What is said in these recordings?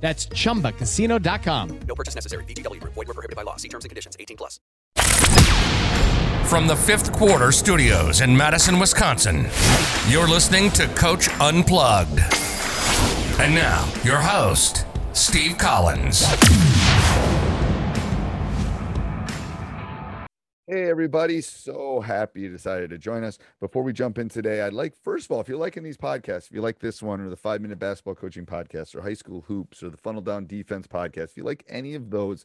That's chumbacasino.com. No purchase necessary. VGW Group. Void were prohibited by law. See terms and conditions. 18 plus. From the fifth quarter studios in Madison, Wisconsin, you're listening to Coach Unplugged. And now, your host, Steve Collins. Hey, everybody. So happy you decided to join us. Before we jump in today, I'd like, first of all, if you're liking these podcasts, if you like this one or the five minute basketball coaching podcast or high school hoops or the funnel down defense podcast, if you like any of those,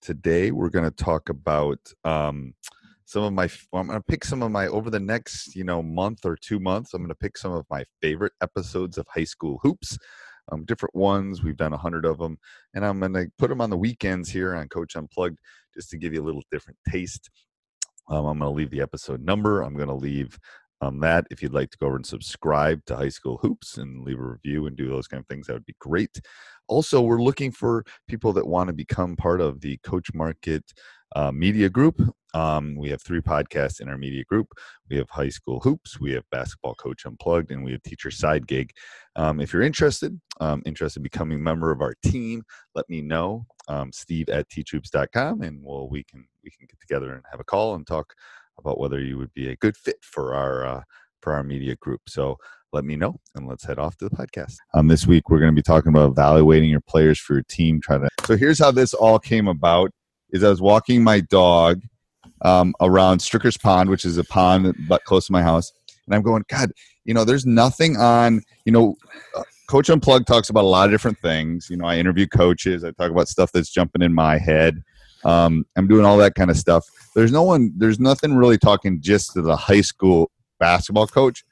today we're going to talk about um, some of my i'm going to pick some of my over the next you know month or two months i'm going to pick some of my favorite episodes of high school hoops um, different ones we've done a hundred of them and i'm going to put them on the weekends here on coach unplugged just to give you a little different taste. Um, i'm going to leave the episode number i'm going to leave um, that if you'd like to go over and subscribe to high school hoops and leave a review and do those kind of things that would be great also, we're looking for people that want to become part of the Coach Market uh, Media Group. Um, we have three podcasts in our media group. We have High School Hoops, we have Basketball Coach Unplugged, and we have Teacher Side Gig. Um, if you're interested, um, interested in becoming a member of our team, let me know. Um, Steve at teachhoops.com, and we'll, we can we can get together and have a call and talk about whether you would be a good fit for our uh, for our media group. So let me know and let's head off to the podcast. Um, this week we're going to be talking about evaluating your players for your team. Try to. So here's how this all came about: is I was walking my dog um, around Stricker's Pond, which is a pond but close to my house, and I'm going, God, you know, there's nothing on, you know. Uh, Coach Unplugged talks about a lot of different things. You know, I interview coaches. I talk about stuff that's jumping in my head. Um, I'm doing all that kind of stuff. There's no one. There's nothing really talking just to the high school basketball coach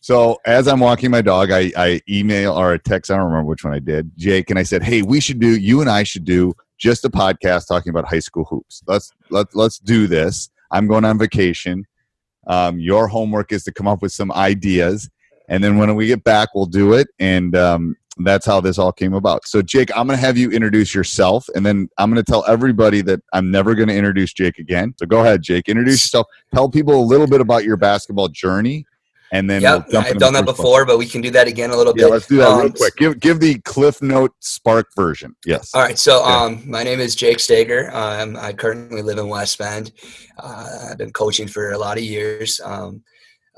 so as I'm walking my dog, I, I email or a text, I don't remember which one I did, Jake, and I said, Hey, we should do, you and I should do just a podcast talking about high school hoops. Let's let, let's do this. I'm going on vacation. Um, your homework is to come up with some ideas. And then when we get back, we'll do it. And um, that's how this all came about. So, Jake, I'm going to have you introduce yourself, and then I'm going to tell everybody that I'm never going to introduce Jake again. So, go ahead, Jake. Introduce yourself. Tell people a little bit about your basketball journey, and then yep, we'll I've done that before, but we can do that again a little yeah, bit. let's do that real Um, quick. Give give the Cliff Note Spark version. Yes. All right, so um, my name is Jake Stager. Um, I currently live in West Bend. Uh, I've been coaching for a lot of years. Um,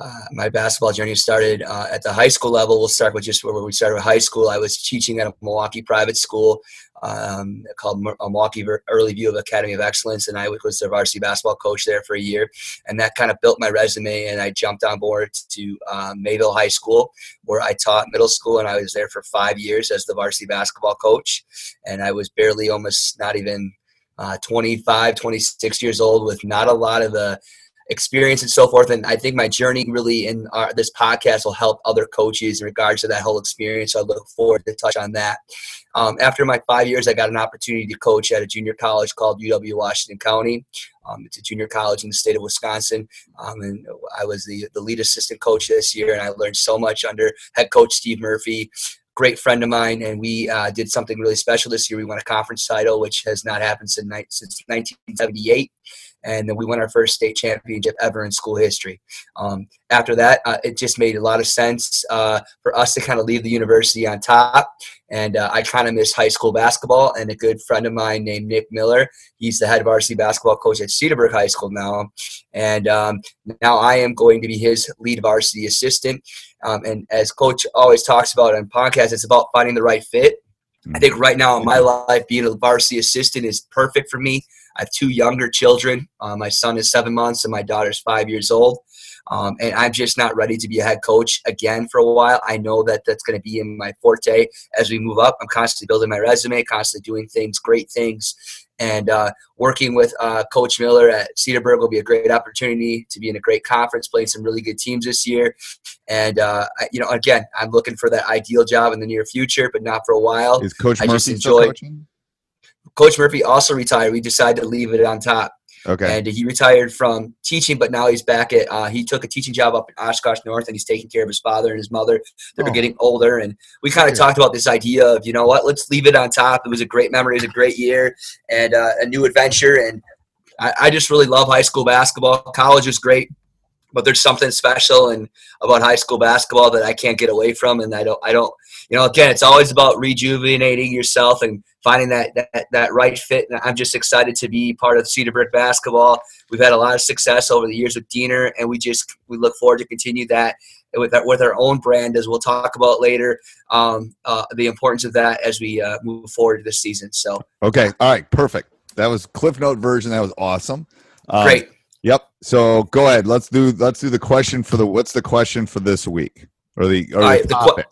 uh, my basketball journey started uh, at the high school level. We'll start with just where we started with high school. I was teaching at a Milwaukee private school um, called uh, Milwaukee Early View of Academy of Excellence, and I was the varsity basketball coach there for a year. And that kind of built my resume, and I jumped on board to um, Mayville High School, where I taught middle school, and I was there for five years as the varsity basketball coach. And I was barely almost not even uh, 25, 26 years old with not a lot of the experience and so forth. And I think my journey really in our, this podcast will help other coaches in regards to that whole experience. So I look forward to touch on that. Um, after my five years, I got an opportunity to coach at a junior college called UW Washington County. Um, it's a junior college in the state of Wisconsin. Um, and I was the, the lead assistant coach this year, and I learned so much under head coach Steve Murphy great friend of mine, and we uh, did something really special this year. We won a conference title, which has not happened since, since 1978, and then we won our first state championship ever in school history. Um, after that, uh, it just made a lot of sense uh, for us to kind of leave the university on top. And uh, I kind of miss high school basketball. And a good friend of mine named Nick Miller, he's the head varsity basketball coach at Cedarburg High School now. And um, now I am going to be his lead varsity assistant. Um, and as coach always talks about on podcasts, it's about finding the right fit. I think right now in my life, being a varsity assistant is perfect for me. I have two younger children. Uh, my son is seven months and my daughter's five years old. Um, and I'm just not ready to be a head coach again for a while. I know that that's going to be in my forte as we move up. I'm constantly building my resume, constantly doing things, great things. And uh, working with uh, Coach Miller at Cedarburg will be a great opportunity to be in a great conference, playing some really good teams this year. And uh, I- you know, again, I'm looking for that ideal job in the near future, but not for a while. Is Coach I just Murphy still enjoy- coaching? Coach Murphy also retired. We decided to leave it on top, Okay. and he retired from teaching, but now he's back at. Uh, he took a teaching job up in Oshkosh North, and he's taking care of his father and his mother. They're Oh. getting older, and we kind of talked about this idea of, you know what, let's leave it on top. It was a great memory, it was a great year, and uh, a new adventure. And I, I just really love high school basketball. College is great, but there's something special and about high school basketball that I can't get away from, and I don't, I don't, you know, again, it's always about rejuvenating yourself and finding that that, that right fit. And I'm just excited to be part of Cedarburg basketball. We've had a lot of success over the years with Diener, and we just we look forward to continue that with our, with our own brand, as we'll talk about later. Um, uh, the importance of that as we uh, move forward this season. So Okay. All right. Perfect. That was Cliff Note version. That was awesome. Um, great. Yep. So go ahead. Let's do let's do the question for the what's the question for this week or the or All right, the the que- topic.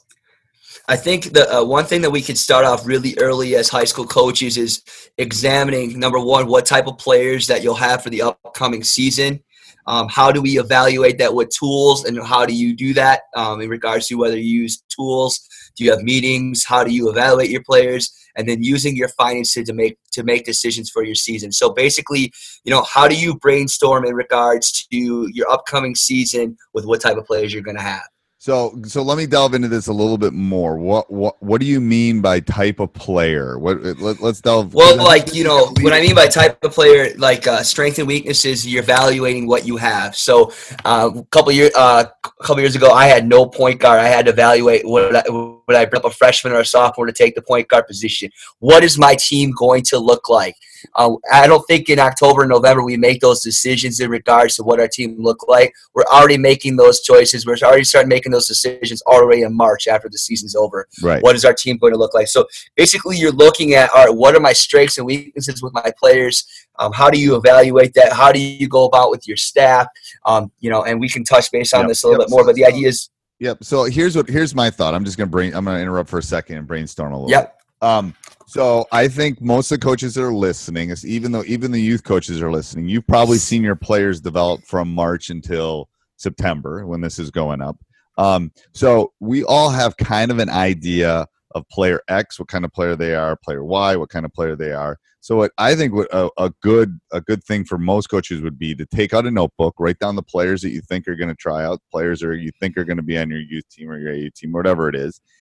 I think the uh, one thing that we could start off really early as high school coaches is examining number one, what type of players that you'll have for the upcoming season. Um, how do we evaluate that with tools, and how do you do that um, in regards to whether you use tools? Do you have meetings? How do you evaluate your players? And then using your to, to make to make decisions for your season. So basically, you know, how do you brainstorm in regards to your upcoming season with what type of players you're going to have? So so let me delve into this a little bit more. What what what do you mean by type of player? What let, us delve. Well, like you know, what I mean by type of player, like uh, strength and weaknesses, you're evaluating what you have. So, uh, a couple years, uh, a couple years ago, I had no point guard. I had to evaluate would I, would I bring up a freshman or a sophomore to take the point guard position. What is my team going to look like? Uh, I don't think in October, November we make those decisions in regards to what our team look like. We're already making those choices. We're already starting making those decisions already in March after the season's over. right. What is our team going to look like? So basically, you're looking at all right, what are my strengths and weaknesses with my players? Um, how do you evaluate that? How do you go about with your staff? Um, you know, and we can touch base on Yep, this a little yep. bit more. But the idea is, Yep. So here's what here's my thought. I'm just gonna bring. I'm gonna interrupt for a second and brainstorm a little. yep, Bit. Um. So I think most of the coaches that are listening, is even though even the youth coaches are listening, you've probably seen your players develop from March until September when this is going up. Um. So we all have kind of an idea of player X, what kind of player they are, player Y, what kind of player they are. So what I think what a, a good a good thing for most coaches would be to take out a notebook, write down the players that you think are going to try out, players or you think are going to be on your youth team or your AU team, whatever it is,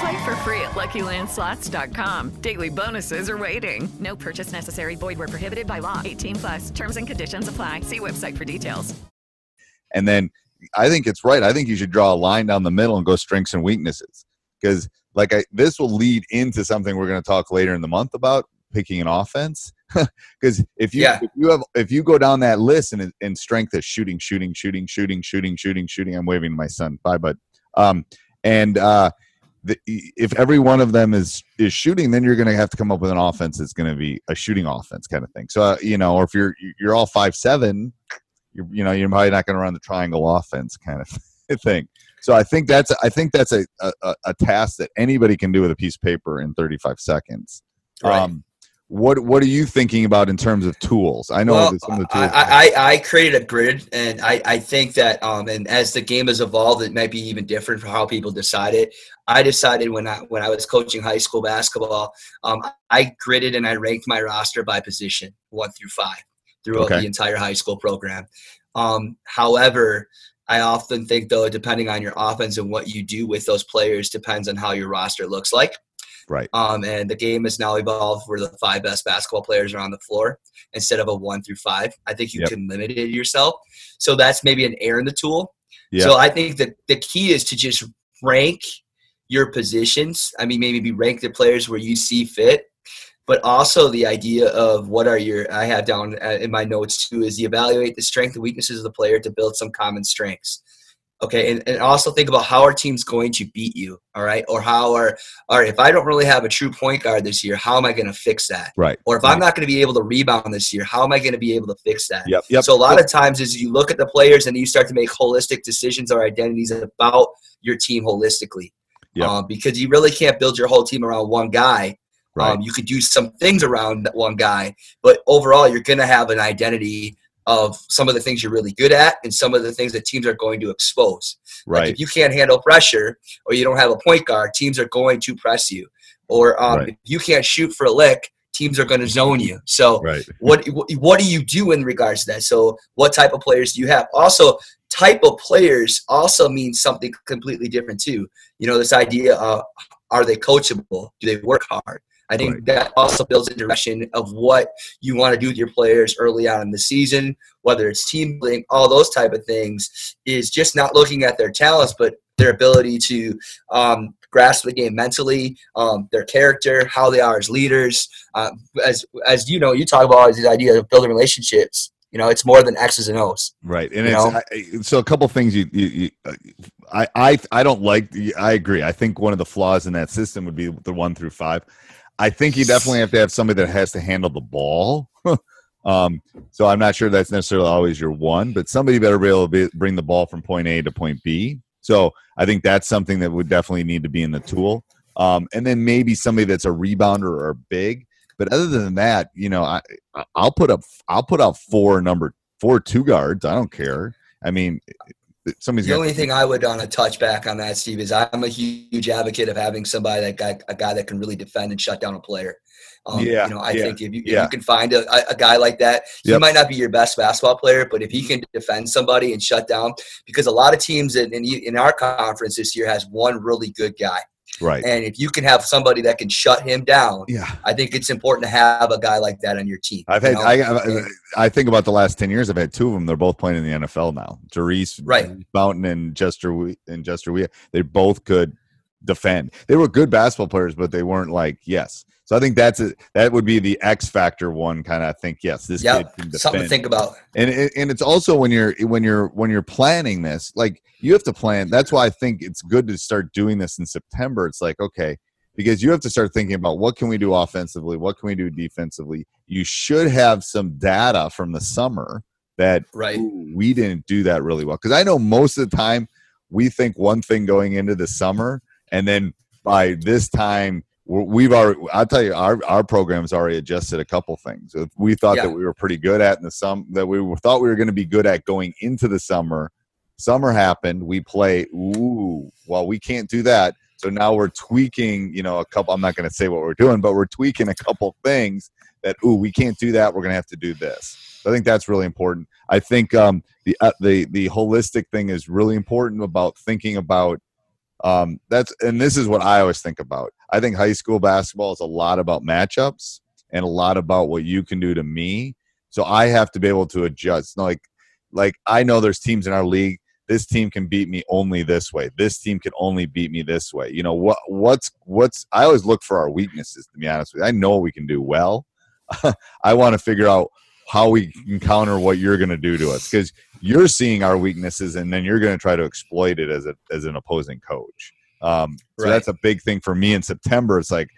Play for free at LuckyLandSlots.com. Daily bonuses are waiting. No purchase necessary. Void where prohibited by law. 18 plus. Terms and conditions apply. See website for details. And then I think it's right. I think you should draw a line down the middle and go strengths and weaknesses because like I, this will lead into something we're going to talk later in the month about picking an offense. Because if you Yeah. if you have if you go down that list and and strength is shooting, shooting, shooting, shooting, shooting, shooting, shooting. I'm waving to my son. Bye, bud. Um, and uh, the, if every one of them is is shooting, then you're going to have to come up with an offense that's going to be a shooting offense kind of thing. So uh, you know, or if you're you're all five seven, you're you know you're probably not going to run the triangle offense kind of thing. So I think that's I think that's a, a a task that anybody can do with a piece of paper in 35 seconds. Right. Um, what what are you thinking about in terms of tools? I know Well, that some of the tools. I, I, I created a grid, and I, I think that, um, and as the game has evolved, it might be even different for how people decide it. I decided when I when I was coaching high school basketball, um, I gridded and I ranked my roster by position, one through five, throughout Okay. the entire high school program. Um, however, I often think though, depending on your offense and what you do with those players, depends on how your roster looks like. Right. Um, and the game has now evolved where the five best basketball players are on the floor instead of a one through five. I think you Yep. can limit it yourself. So that's maybe an error in the tool. Yeah. So I think that the key is to just rank your positions. I mean, maybe rank the players where you see fit, but also the idea of what are your, I have down uh, in my notes too, is you evaluate the strength and weaknesses of the player to build some common strengths. Okay, and, and also think about how our team's going to beat you, all right? Or how are, all right, if I don't really have a true point guard this year, how am I going to fix that? Right. Or if I'm not going to be able to rebound this year, how am I going to be able to fix that? Yep. Yep. So a lot of times is you look at the players and you start to make holistic decisions or identities about your team holistically. Yep. Um, because you really can't build your whole team around one guy. Right. Um, you could do some things around that one guy, but overall you're going to have an identity of some of the things you're really good at and some of the things that teams are going to expose. Like right. if you can't handle pressure or you don't have a point guard, teams are going to press you. Or um, Right. if you can't shoot for a lick, teams are going to zone you. So right. what what do you do in regards to that? So what type of players do you have? Also, type of players also means something completely different too. You know, this idea of are they coachable? Do they work hard? I think Right. that also builds a direction of what you want to do with your players early on in the season, whether it's team building, all those type of things, is just not looking at their talents, but their ability to um, grasp the game mentally, um, their character, how they are as leaders. Um, as as you know, you talk about this idea of building relationships. You know, it's more than X's and O's. Right, and it's? I, so a couple things you, you, you uh, I, I I don't like. I agree. I think one of the flaws in that system would be the one through five. I think you definitely have to have somebody that has to handle the ball. um, so I'm not sure that's necessarily always your one, but somebody better be able to be, bring the ball from point A to point B. So I think that's something that would definitely need to be in the tool. Um, and then maybe somebody that's a rebounder or big. But other than that, you know, I I'll put up I'll put out four number four two guards. I don't care. I mean, somebody's The got only thing I would want to touch back on that, Steve, is I'm a huge advocate of having somebody that guy, a guy that can really defend and shut down a player. Um, Yeah, you know, I yeah, think if you, if yeah. you can find a, a- a guy like that, he Yep. might not be your best basketball player, but if he can defend somebody and shut down, because a lot of teams in, in, in our conference this year has one really good guy. Right. And if you can have somebody that can shut him down, Yeah, I think it's important to have a guy like that on your team. I've you had. know? I, I think about the last ten years. I've had two of them. They're both playing in the NFL now. Jerice Right. Mountain and Jester and Jester We. They both could defend. They were good basketball players, but they weren't like yes. So I think that's a, that would be the X factor one kind of think. Yes, this yeah, kid can defend. something to think about. and and it's also when you're when you're when you're planning this like you have to plan that's why i think it's good to start doing this in september it's like okay because you have to start thinking about what can we do offensively what can we do defensively you should have some data from the summer that Right. We didn't do that really well because i know most of the time we think one thing going into the summer and then by this time we're- we've already. I'll tell you, our our program's already adjusted a couple things. We thought Yeah. that we were pretty good at in the sum that we thought we were going to be good at going into the summer. Summer happened. We play. Ooh, well, we can't do that. So now we're tweaking. You know, a couple. I'm not going to say what we're doing, but we're tweaking a couple things that. Ooh, we can't do that. We're going to have to do this. So I think that's really important. I think um, the uh, the the holistic thing is really important about thinking about um, that's and this is what I always think about. I think high school basketball is a lot about matchups and a lot about what you can do to me. So I have to be able to adjust. Like like I know there's teams in our league. This team can beat me only this way. This team can only beat me this way. You know what? What's what's? I always look for our weaknesses. To be honest with you, I know we can do well. I want to figure out how we can counter what you're going to do to us because you're seeing our weaknesses and then you're going to try to exploit it as a as an opposing coach. Um, so Right. that's a big thing for me in September. It's like,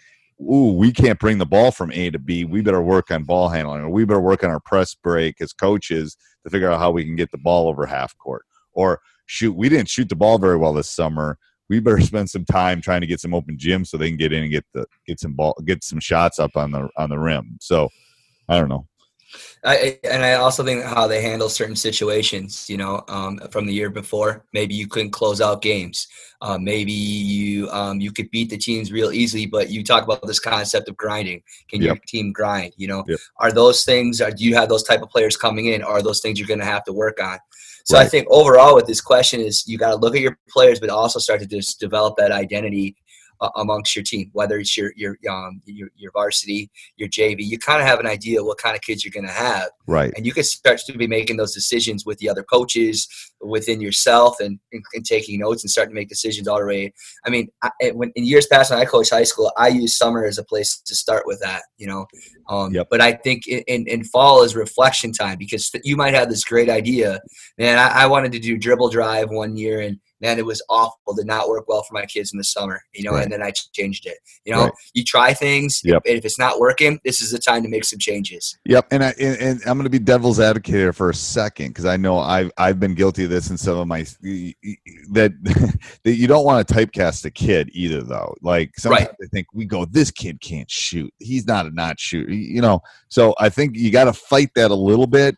ooh, we can't bring the ball from A to B. We better work on ball handling, or we better work on our press break as coaches to figure out how we can get the ball over half court. Or shoot, we didn't shoot the ball very well this summer. We better spend some time trying to get some open gyms so they can get in and get the get some ball get some shots up on the on the rim. So I don't know. I, and I also think how they handle certain situations, you know, um, from the year before. Maybe you couldn't close out games. Uh, maybe you um, you could beat the teams real easily, but you talk about this concept of grinding. Can your team grind? You know, Yep. are those things? Are, do you have those type of players coming in? Are those things you're going to have to work on? So I think overall with this question is you got to look at your players, but also start to just develop that identity uh, amongst your team, whether it's your your um, your, your varsity, your JV. You kind of have an idea what kind of kids you're going to have Right. and you can start to be making those decisions with the other coaches within yourself and, and, and taking notes and starting to make decisions already i mean I, when in years past when i coached high school i used summer as a place to start with that you know um, Yep. but i think in, in, in fall is reflection time because you might have this great idea man I, I wanted to do dribble drive one year and man it was awful did not work well for my kids in the summer you know Right. and then i changed it you know Right. you try things Yep. and if it's not working this is the time to make some changes Yep, and I and, and I'm going to be devil's advocate here for a second because I know I've I've been guilty of this in some of my that that you don't want to typecast a kid either though. Like sometimes Right. they think we go, this kid can't shoot. He's not a not shooter, you know. So I think you got to fight that a little bit.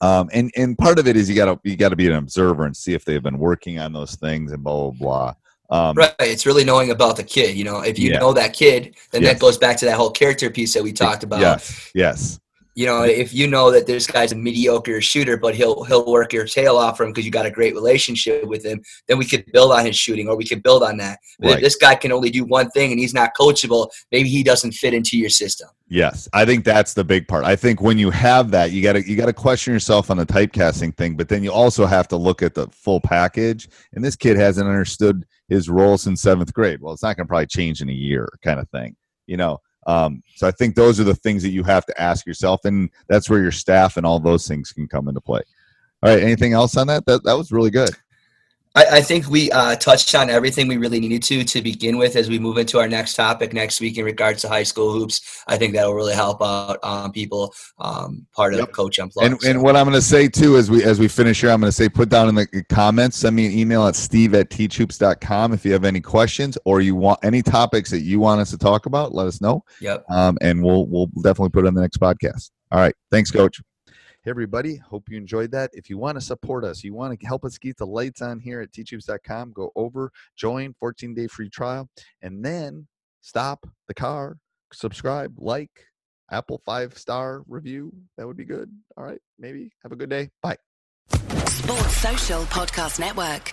Um, and and part of it is you got to you got to be an observer and see if they've been working on those things and blah blah blah. Um, Right. It's really knowing about the kid. You know, if you Yeah. know that kid, then Yes. that goes back to that whole character piece that we talked about. Yes, yes, You know, if you know that this guy's a mediocre shooter, but he'll he'll work your tail off for him because you got a great relationship with him, then we could build on his shooting, or we could build on that. But if this guy can only do one thing and he's not coachable, maybe he doesn't fit into your system. Yes, I think that's the big part. I think when you have that, you got to you got to question yourself on the typecasting thing, but then you also have to look at the full package. And this kid hasn't understood his role since seventh grade. Well, it's not going to probably change in a year, kind of thing, you know. Um, so I think those are the things that you have to ask yourself, and that's where your staff and all those things can come into play. All right, anything else on that? That that was really good. I, I think we uh, touched on everything we really needed to to begin with as we move into our next topic next week in regards to high school hoops. I think that will really help out um, people um, part of Yep. Coach Unplugged. And, and what I'm going to say too as we as we finish here, I'm going to say put down in the comments, send me an email at steve at teachhoops.com if you have any questions or you want any topics that you want us to talk about. Let us know, Yep. um, and we'll we'll definitely put it on the next podcast. All right, thanks, Coach. Hey everybody, hope you enjoyed that. If you want to support us, you want to help us keep the lights on here at teachhoops.com, go over, join, 14 day free trial, and then stop the car, subscribe, like, Apple five star review. That would be good. All right, maybe. Have a good day. Bye. Sports Social Podcast Network.